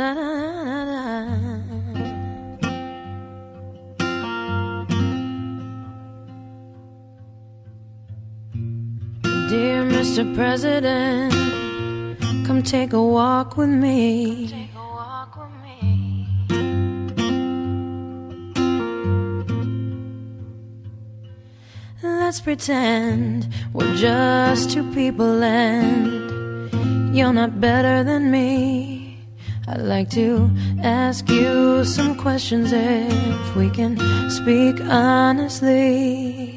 La, la, la, la. Dear Mr. President, come take a walk with me. Let's pretend we're just two people and you're not better than me. I'd like to ask you some questions if we can speak honestly.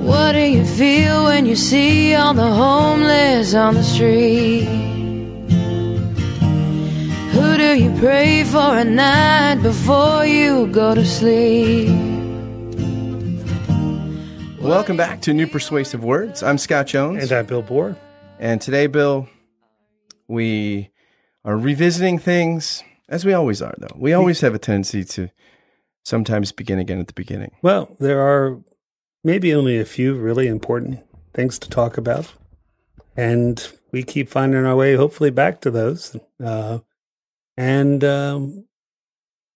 What do you feel when you see all the homeless on the street? Who do you pray for at night before you go to sleep? Welcome back to New Persuasive Words. I'm Scott Jones. And I'm Bill Borror. And today, Bill, we are revisiting things as we always are, though. We always have a tendency to sometimes begin again at the beginning. Well, there are maybe only a few really important things to talk about. And we keep finding our way, hopefully, back to those. Uh, and um,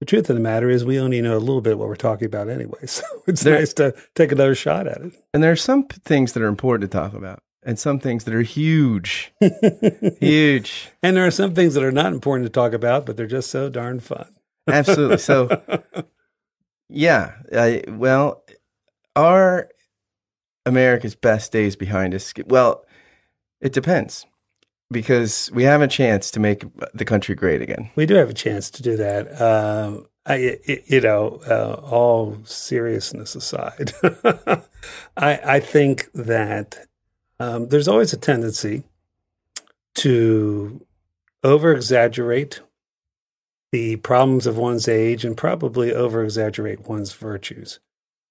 the truth of the matter is, we only know a little bit what we're talking about anyway. So it's There- nice to take another shot at it. And there are some p- things that are important to talk about, and some things that are huge, huge. and there are some things that are not important to talk about, but they're just so darn fun. Absolutely. So, yeah. Uh, well, are America's best days behind us? Well, it depends because we have a chance to make the country great again. We do have a chance to do that. Um, I, I- you know, uh, all seriousness aside, I, I think that um, there's always a tendency to over exaggerate the problems of one's age and probably over exaggerate one's virtues.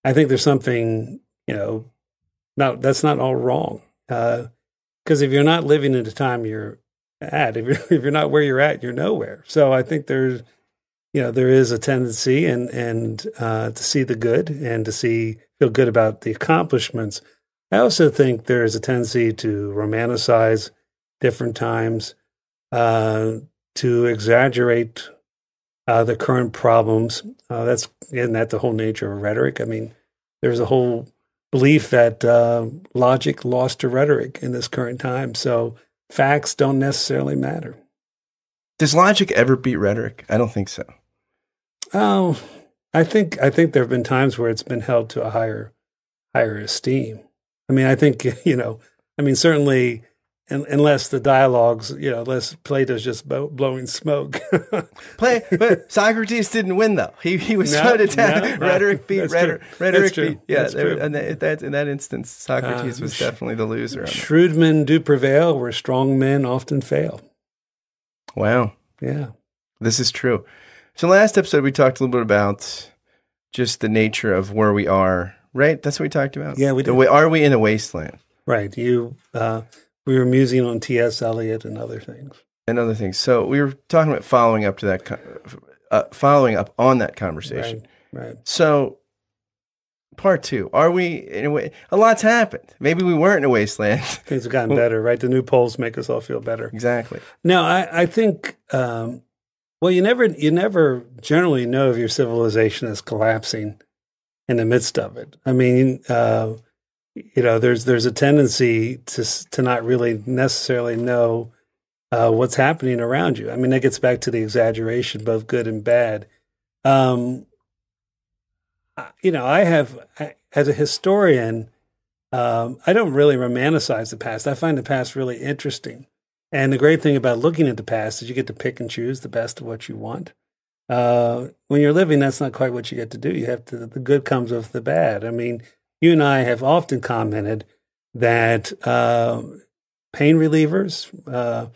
I think there's something, you know, not that's not all wrong. Because if you're not living in the time you're at, if you're if you're not where you're at, you're nowhere. So I think there's, you know, there is a tendency and and uh, to see the good and to see feel good about the accomplishments. I also think there is a tendency to romanticize different times, uh, to exaggerate uh, the current problems. Uh, that's isn't that the whole nature of rhetoric? I mean, there's a whole belief that uh, logic lost to rhetoric in this current time. So facts don't necessarily matter. Does logic ever beat rhetoric? I don't think so. Oh, I think I think there have been times where it's been held to a higher higher esteem. I mean, I think you know. I mean, certainly, un unless the dialogues, you know, unless Plato's just blow, blowing smoke. Play, but Socrates didn't win though. He he was No, voted down. no, rhetoric beat rhetoric. true. Rhetoric beat. Yeah, That's there- true. and that, that in that instance, Socrates Uh, was definitely the loser. Shrewd men do prevail, where strong men often fail. Wow, Yeah. this is true. So last episode we talked a little bit about just the nature of where we are. Right, that's what we talked about. Yeah, we did. Are we in a wasteland? Right. You, uh, we were musing on T.S. Eliot and other things. And other things. So we were talking about following up to that, uh, following up on that conversation. Right. Right. So, part two: Are we in a way? A lot's happened. Maybe we weren't in a wasteland. Things have gotten better, right? The new polls make us all feel better. exactly. No, I, I think, um, well, you never, you never generally know if your civilization is collapsing in the midst of it. I mean, uh, you know, there's there's a tendency to to not really necessarily know uh, what's happening around you. I mean, that gets back to the exaggeration, both good and bad. Um, you know, I have as a historian, um, I don't really romanticize the past. I find the past really interesting. And the great thing about looking at the past is you get to pick and choose the best of what you want. Uh, when you're living, that's not quite what you get to do. You have to, the good comes with the bad. I mean, you and I have often commented that uh, pain relievers, uh,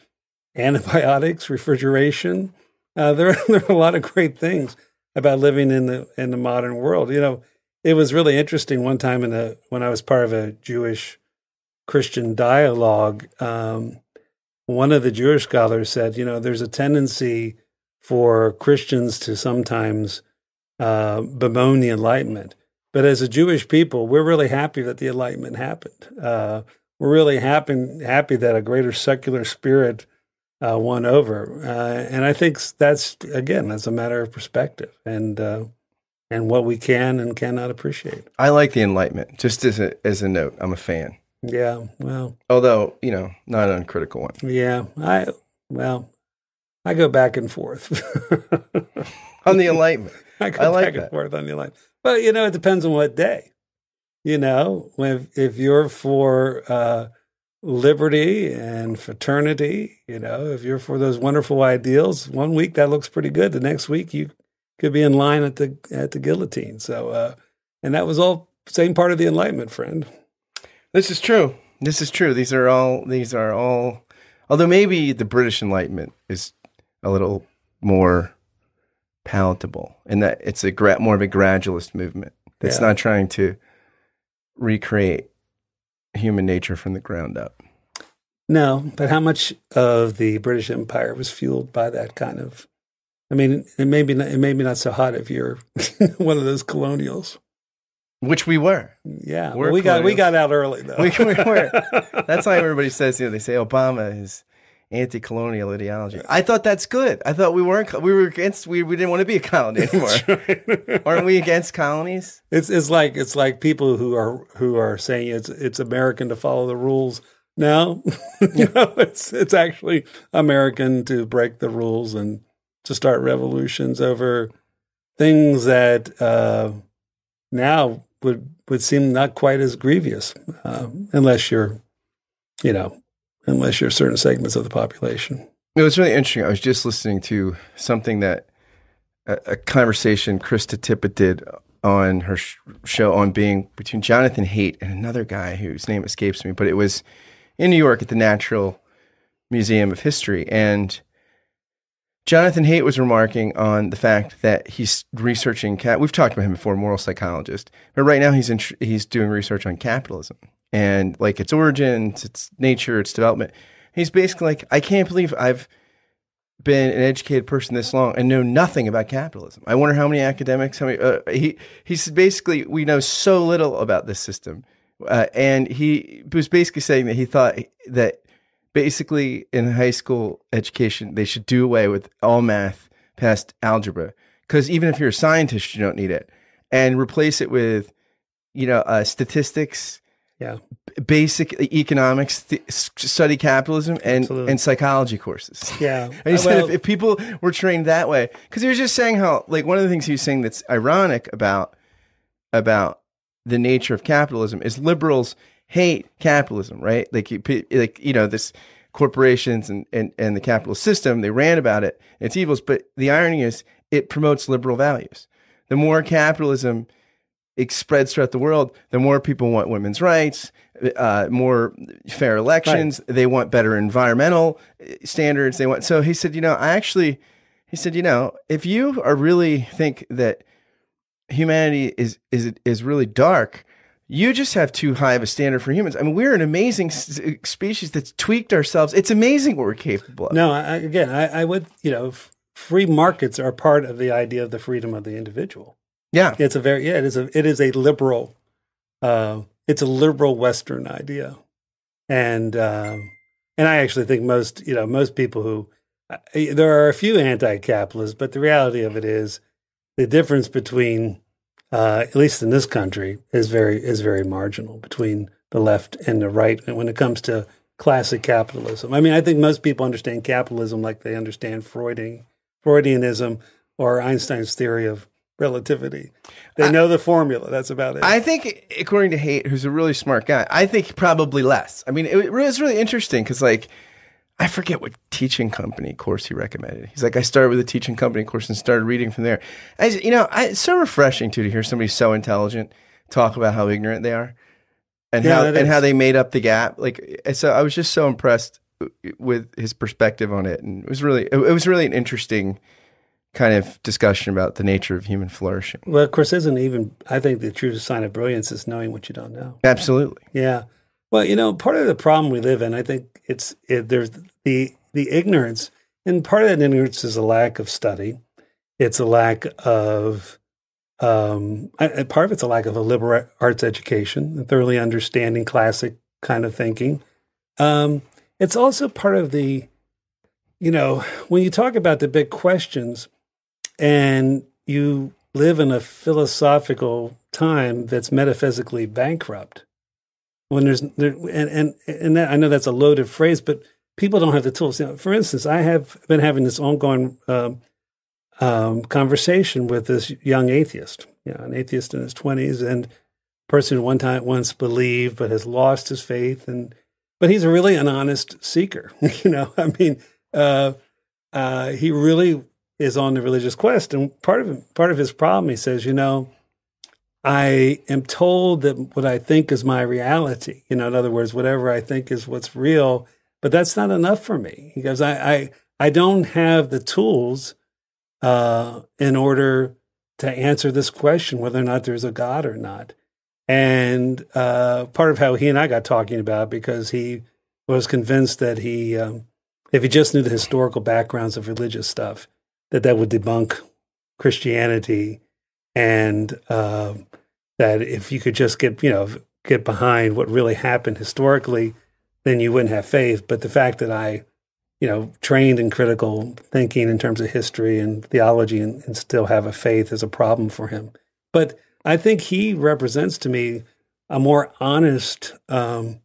antibiotics, refrigeration, uh, there, there are a lot of great things about living in the in the modern world. You know, it was really interesting one time in the when I was part of a Jewish Christian dialogue. Um, one of the Jewish scholars said, you know, there's a tendency for Christians to sometimes uh, bemoan the Enlightenment. But as a Jewish people, we're really happy that the Enlightenment happened. Uh, we're really happy happy that a greater secular spirit uh, won over. Uh, and I think that's again, that's a matter of perspective and uh, and what we can and cannot appreciate. I like the Enlightenment. Just as a as a note, I'm a fan. Yeah, well, Although you know, not an uncritical one. yeah, I well, I go back and forth. On the Enlightenment, I go I like back and that. forth on the line. But you know, it depends on what day. You know, when if you're for uh, liberty and fraternity, you know, if you're for those wonderful ideals, one week that looks pretty good. The next week you could be in line at the at the guillotine. So, uh, and that was all same part of the Enlightenment, friend. this is true. This is true. These are all. These are all. Although maybe the British Enlightenment is a little more palatable, and that it's a gra- more of a gradualist movement. It's Yeah. not trying to recreate human nature from the ground up. No, but how much of the British Empire was fueled by that kind of? I mean, it may be not, it may be not so hot if you're one of those colonials. Which we were. Yeah, We're well, we got we got out early though. We, we were. That's why everybody says, you know, they say Obama is anti-colonial ideology. I thought that's good. I thought we weren't. We were against. We we didn't want to be a colony anymore. Aren't we against colonies? It's it's like it's like people who are who are saying it's it's American to follow the rules. No, no, it's it's actually American to break the rules and to start revolutions over things that uh, now would would seem not quite as grievous, uh, unless you're, you know, unless you're certain segments of the population. It was really interesting. I was just listening to something that a, a conversation Krista Tippett did on her sh- show on being between Jonathan Haidt and another guy whose name escapes me, but it was in New York at the Natural Museum of History. And Jonathan Haidt was remarking on the fact that he's researching cat. We've talked about him before, moral psychologist, but right now he's in, he's doing research on capitalism and like its origins, its nature, its development. He's basically like, I can't believe I've been an educated person this long and know nothing about capitalism. I wonder how many academics, how many, uh, he, he's basically, we know so little about this system. Uh, and he was basically saying that he thought that basically in high school education, they should do away with all math past algebra. Because even if you're a scientist, you don't need it. And replace it with, you know, uh, statistics, Yeah, basic economics, th- study capitalism, and, Absolutely. and psychology courses. yeah. And he said Well, if, if people were trained that way, because he was just saying how, like, one of the things he was saying that's ironic about about the nature of capitalism is liberals hate capitalism, right? Like, you, like you know, this corporations and, and, and the capitalist system, they ran about it, it's evils. But the irony is, it promotes liberal values. The more capitalism it spreads throughout the world, the more people want women's rights, uh, more fair elections. They want better environmental uh, standards. They want. So he said, you know, I actually, he said, you know, if you are really think that humanity is is is really dark. You just have too high of a standard for humans. I mean, we're an amazing species that's tweaked ourselves. It's amazing what we're capable of. No, I, again, I, I would, you know, f- free markets are part of the idea of the freedom of the individual. Yeah, It's a very, yeah, it is a, it is a liberal, uh, it's a liberal Western idea, and um, and I actually think most, you know, most people who uh, there are a few anti-capitalists, but the reality of it is the difference between, uh, at least in this country, is very is very marginal between the left and the right when it comes to classic capitalism. I mean, I think most people understand capitalism like they understand Freuding, Freudianism or Einstein's theory of relativity. They know the formula. That's about it. I think, according to Haidt, who's a really smart guy, I think probably less. I mean, it, it was really interesting because, like, I forget what teaching company course he recommended. He's like, I started with a teaching company course and started reading from there. I, you know, I, it's so refreshing too to hear somebody so intelligent talk about how ignorant they are and Yeah, how and how is. they made up the gap. Like, eh, so I was just so impressed uh, with his perspective on it, and it was really, it, it was really an interesting kind of discussion about the nature of human flourishing. well, of course, isn't even. I think the true sign of brilliance is knowing what you don't know. Absolutely. Yeah. Well, you know, part of the problem we live in, I think it's it, there's the the ignorance, and part of that ignorance is a lack of study. It's a lack of um, part of it's a lack of a liberal arts education, thoroughly understanding classic kind of thinking. Um, it's also part of the you know, when you talk about the big questions and you live in a philosophical time that's metaphysically bankrupt, when there's there, and and and that, I know that's a loaded phrase, but people don't have the tools. You know, for instance, I have been having this ongoing um, um, conversation with this young atheist, you know, an atheist in his twenties, and person who one time once believed but has lost his faith, and but he's really an honest seeker. you know, I mean, uh, uh, he really is on the religious quest, and part of part of his problem, he says, you know, I am told that what I think is my reality. You know, in other words, whatever I think is what's real, but that's not enough for me. He goes, I I, I don't have the tools uh, in order to answer this question whether or not there's a God or not. And uh, part of how he and I got talking about because he was convinced that he, um, if he just knew the historical backgrounds of religious stuff, that that would debunk Christianity, and uh, that if you could just get you know get behind what really happened historically, then you wouldn't have faith. But the fact that I, you know, trained in critical thinking in terms of history and theology, and, and still have a faith is a problem for him. But I think he represents to me a more honest um,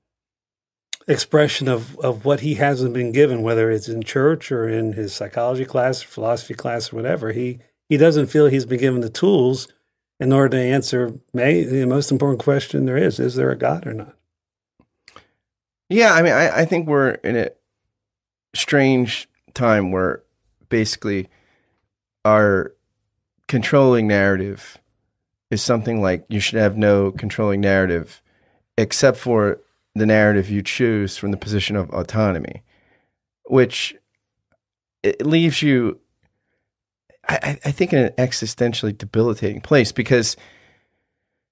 expression of, of what he hasn't been given, whether it's in church or in his psychology class, philosophy class, or whatever. He he doesn't feel he's been given the tools in order to answer may, the most important question there is: Is there a God or not? Yeah, I mean, I, I think we're in a strange time where basically our controlling narrative is something like you should have no controlling narrative except for the narrative you choose from the position of autonomy, which it leaves you, I, I think, in an existentially debilitating place because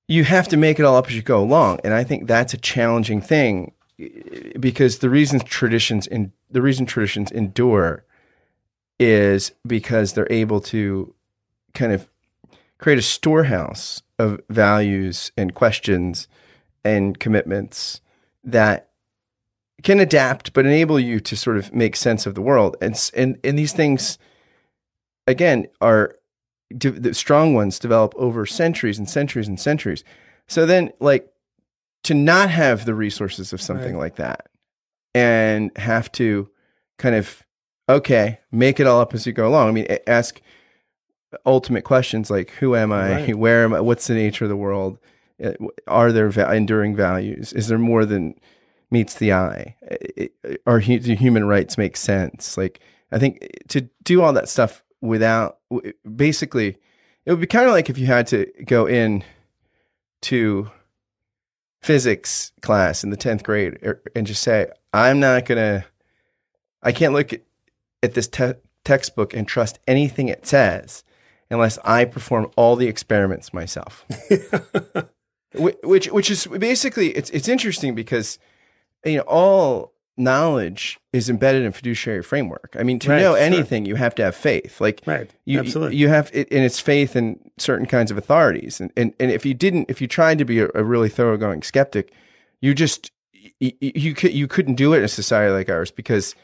you have to make it all up as you go along, and I think that's a challenging thing eh, because the reason traditions in the reason traditions endure is because they're able to kind of create a storehouse of values and questions and commitments that can adapt but enable you to sort of make sense of the world. And and and these things again are the strong ones develop over centuries and centuries and centuries. So then like to not have the resources of something right. like that and have to kind of okay make it all up as you go along. I mean ask ultimate questions like who am I, right. where am I, what's the nature of the world, uh, are there va- enduring values, is there more than meets the eye, are do human rights make sense? Like I think to do all that stuff without basically, it would be kind of like if you had to go in to physics class in the 10th grade er, and just say, I'm not going to, I can't look at, at this te- textbook and trust anything it says unless I perform all the experiments myself. which which is basically it's it's interesting because you know all knowledge is embedded in fiduciary framework. I mean, to right, know anything, sure. you have to have faith. Like, right, you, absolutely, you have, it, and it's faith in certain kinds of authorities. And and, and if you didn't, if you tried to be a, a really thoroughgoing skeptic, you just you, you could you couldn't do it in a society like ours because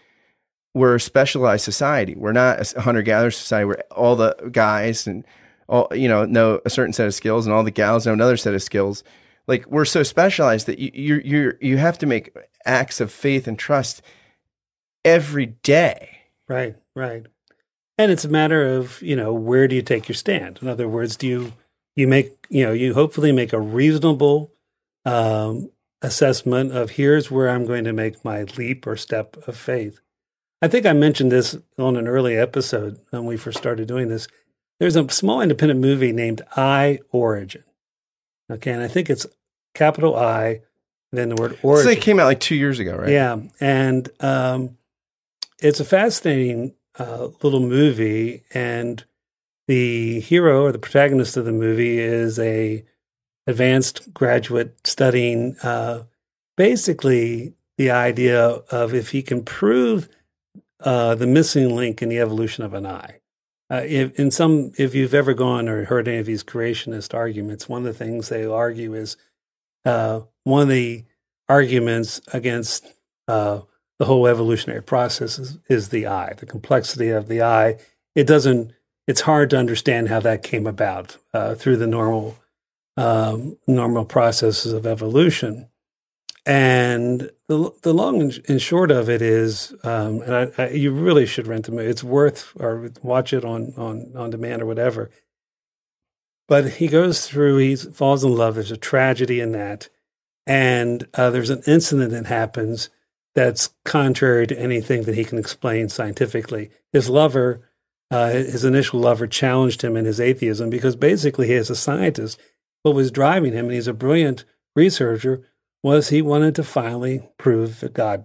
we're a specialized society. We're not a hunter gatherer society where all the guys and all you know know a certain set of skills and all the gals know another set of skills. Like we're so specialized that you you you you have to make acts of faith and trust every day. Right, right. And it's a matter of you know where do you take your stand? In other words, do you you make you know you hopefully make a reasonable um, assessment of here's where I'm going to make my leap or step of faith I think I mentioned this on an early episode when we first started doing this. There's a small independent movie named I Origin. Okay, and I think it's capital I, then the word origin. So it came out like two years ago, right? Yeah, and um, it's a fascinating uh, little movie, and the hero or the protagonist of the movie is a advanced graduate studying uh, basically the idea of if he can prove uh, the missing link in the evolution of an eye. Uh, if, in some, if you've ever gone or heard any of these creationist arguments, one of the things they argue is uh, one of the arguments against uh, the whole evolutionary process is, is the eye, the complexity of the eye. It doesn't. It's hard to understand how that came about uh, through the normal um, normal processes of evolution. And the the long and short of it is, um, and I, I, you really should rent the movie. It's worth or watch it on on on demand or whatever. But he goes through. He falls in love. There's a tragedy in that, and uh, there's an incident that happens that's contrary to anything that he can explain scientifically. His lover, uh, his initial lover, challenged him in his atheism because basically, he is a scientist, what was driving him, and he's a brilliant researcher was he wanted to finally prove that God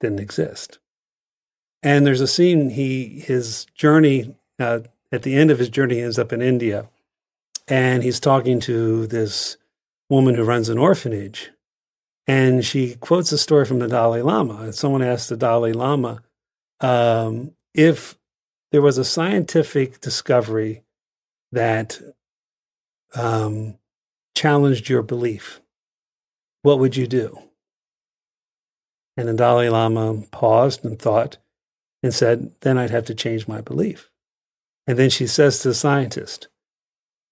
didn't exist. And there's a scene he his journey uh, at the end of his journey ends up in India, and he's talking to this woman who runs an orphanage, and she quotes a story from the Dalai Lama. And someone asked the Dalai Lama um, if there was a scientific discovery that um, challenged your belief what would you do? And the Dalai Lama paused and thought and said, Then I'd have to change my belief. And then she says to the scientist,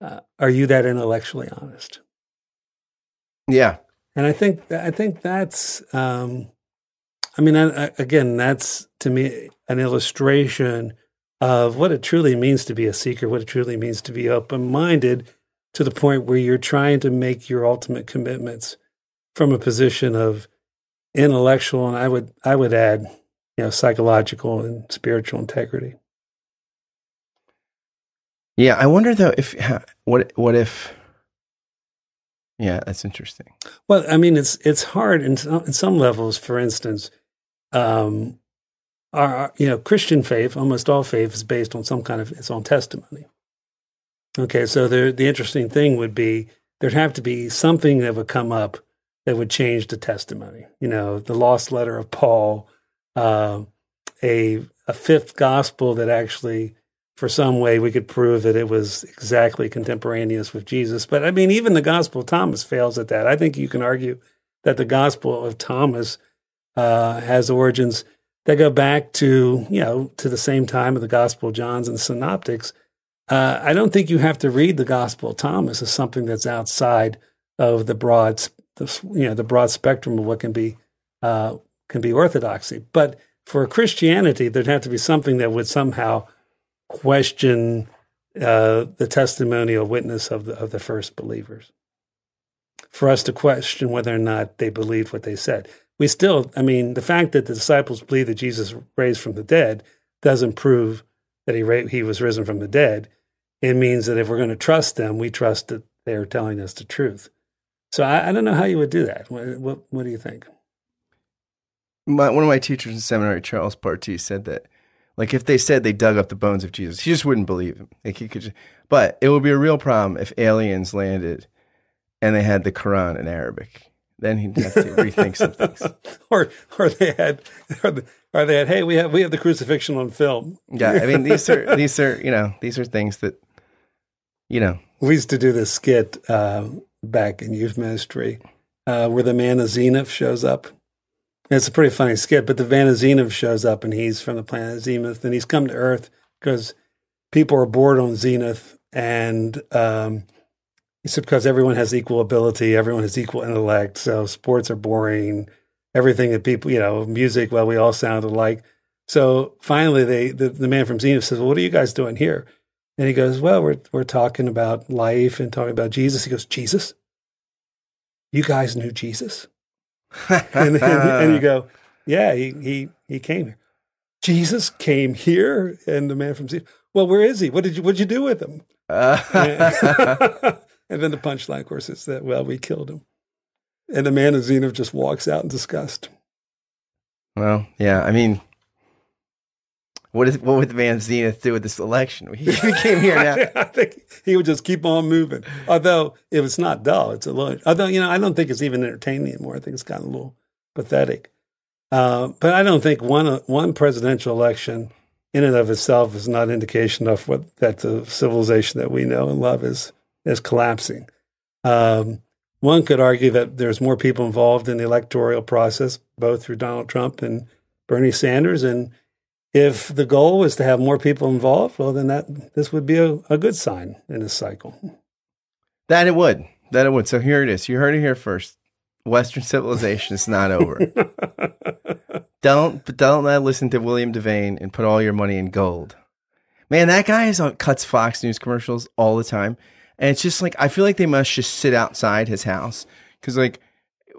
uh, Are you that intellectually honest? Yeah. And I think I think that's um, I mean I, I, again that's to me an illustration of what it truly means to be a seeker, what it truly means to be open minded to the point where you're trying to make your ultimate commitments from a position of intellectual and I would I would add, you know, psychological and spiritual integrity. Yeah, I wonder though if what what if yeah, that's interesting. Well, I mean, it's it's hard in some, in some levels. For instance, um, our you know Christian faith, almost all faith, is based on some kind of its own testimony. Okay, so the the interesting thing would be there'd have to be something that would come up that would change the testimony. You know, the lost letter of Paul, uh, a a fifth gospel that actually, for some way, we could prove that it was exactly contemporaneous with Jesus. But I mean, even the Gospel of Thomas fails at that. I think you can argue that the Gospel of Thomas uh, has origins that go back to you know to the same time of the Gospel of John's and Synoptics. Uh, I don't think you have to read the Gospel of Thomas as something that's outside of the broad the you know the broad spectrum of what can be uh, can be orthodoxy. But for Christianity, there'd have to be something that would somehow question uh, the testimonial witness of the of the first believers. For us to question whether or not they believed what they said, we still, I mean, the fact that the disciples believe that Jesus raised from the dead doesn't prove that he ra- he was risen from the dead. It means that if we're going to trust them, we trust that they are telling us the truth. So I, I don't know how you would do that. What, what, what do you think? My, one of my teachers in seminary, Charles Partee, said that, like, if they said they dug up the bones of Jesus, he just wouldn't believe him. Like, he could, just, but it would be a real problem if aliens landed and they had the Quran in Arabic. Then he'd have to rethink some things. or, or they had, or, the, or they had, hey, we have we have the crucifixion on film. Yeah, I mean, these are these are you know these are things that you know. We used to do this skit. Uh, back in youth ministry, uh, where the man of Zenith shows up. It's a pretty funny skit, but the Zenith shows up and he's from the planet Zenith and he's come to Earth because people are bored on Zenith and um, it's because everyone has equal ability, everyone has equal intellect. So sports are boring, everything that people, you know, music, well, we all sound alike. So finally, they the, the man from Zenith says, well, "What are you guys doing here?" And he goes, Well, we're, we're talking about life and talking about Jesus. He goes, Jesus? You guys knew Jesus? and, and, and, you go, Yeah, he, he, he came here. Jesus came here? And the man from Zion, Well, where is he? What did you, what'd you do with him? and, and then the punchline, of course, is that, Well, we killed him. And the man of Zenith just walks out in disgust. Well, yeah, I mean, what is what would the man Zenith do with this election? He, came here now. I think he would just keep on moving. Although if it's not dull, it's a little. Although you know, I don't think it's even entertaining anymore. I think it's gotten a little pathetic. Uh, but I don't think one one presidential election in and of itself is not indication of what that the civilization that we know and love is is collapsing. Um, one could argue that there's more people involved in the electoral process, both through Donald Trump and Bernie Sanders. And if the goal was to have more people involved, well, then that this would be a, a good sign in this cycle. That it would. That it would. So here it is. You heard it here first. Western civilization is not over. don't don't listen to William Devane and put all your money in gold. Man, that guy is on cuts Fox News commercials all the time, and it's just like I feel like they must just sit outside his house because like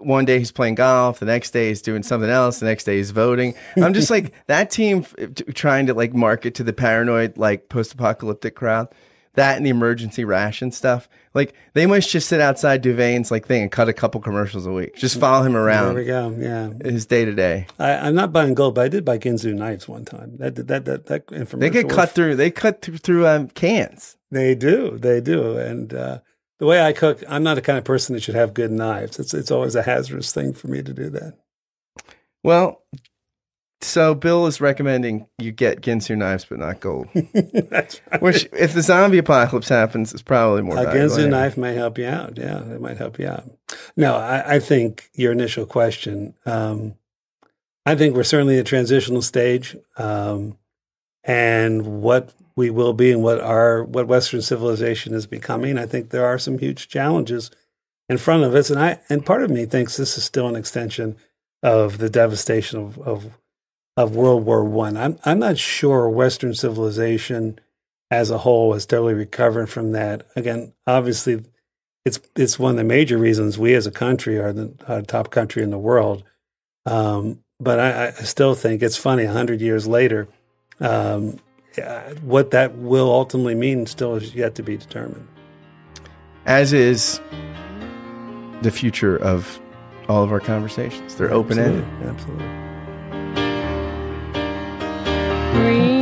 one day he's playing golf, the next day he's doing something else, the next day he's voting. I'm just like that team t- trying to like market to the paranoid like post-apocalyptic crowd. That and the emergency ration stuff. Like they must just sit outside Devane's like thing and cut a couple commercials a week. Just follow him around. There we go. Yeah. his day to day. I'm not buying gold, but I did buy Ginsu knives one time. That that that that information. They get cut through. They cut through, through um, cans. They do. They do. And uh, the way I cook, I'm not the kind of person that should have good knives. It's it's always a hazardous thing for me to do that. Well, so Bill is recommending you get Ginsu knives, but not gold. That's right. Which, if the zombie apocalypse happens, is probably more A valuable. Ginsu knife may help you out. Yeah, it might help you out. No, I, I think your initial question. Um, I think we're certainly in a transitional stage, um, and what we will be and what our what Western civilization is becoming. I think there are some huge challenges in front of us, and I and part of me thinks this is still an extension of the devastation of of, of World War One. I'm I'm not sure Western civilization as a whole is totally recovering from that. Again, obviously, it's it's one of the major reasons we as a country are the uh, top country in the world. Um, but I, I still think it's funny. Hundred years later, um, uh, what that will ultimately mean still is yet to be determined. As is the future of all of our conversations. They're open ended. Absolutely. Absolutely. Green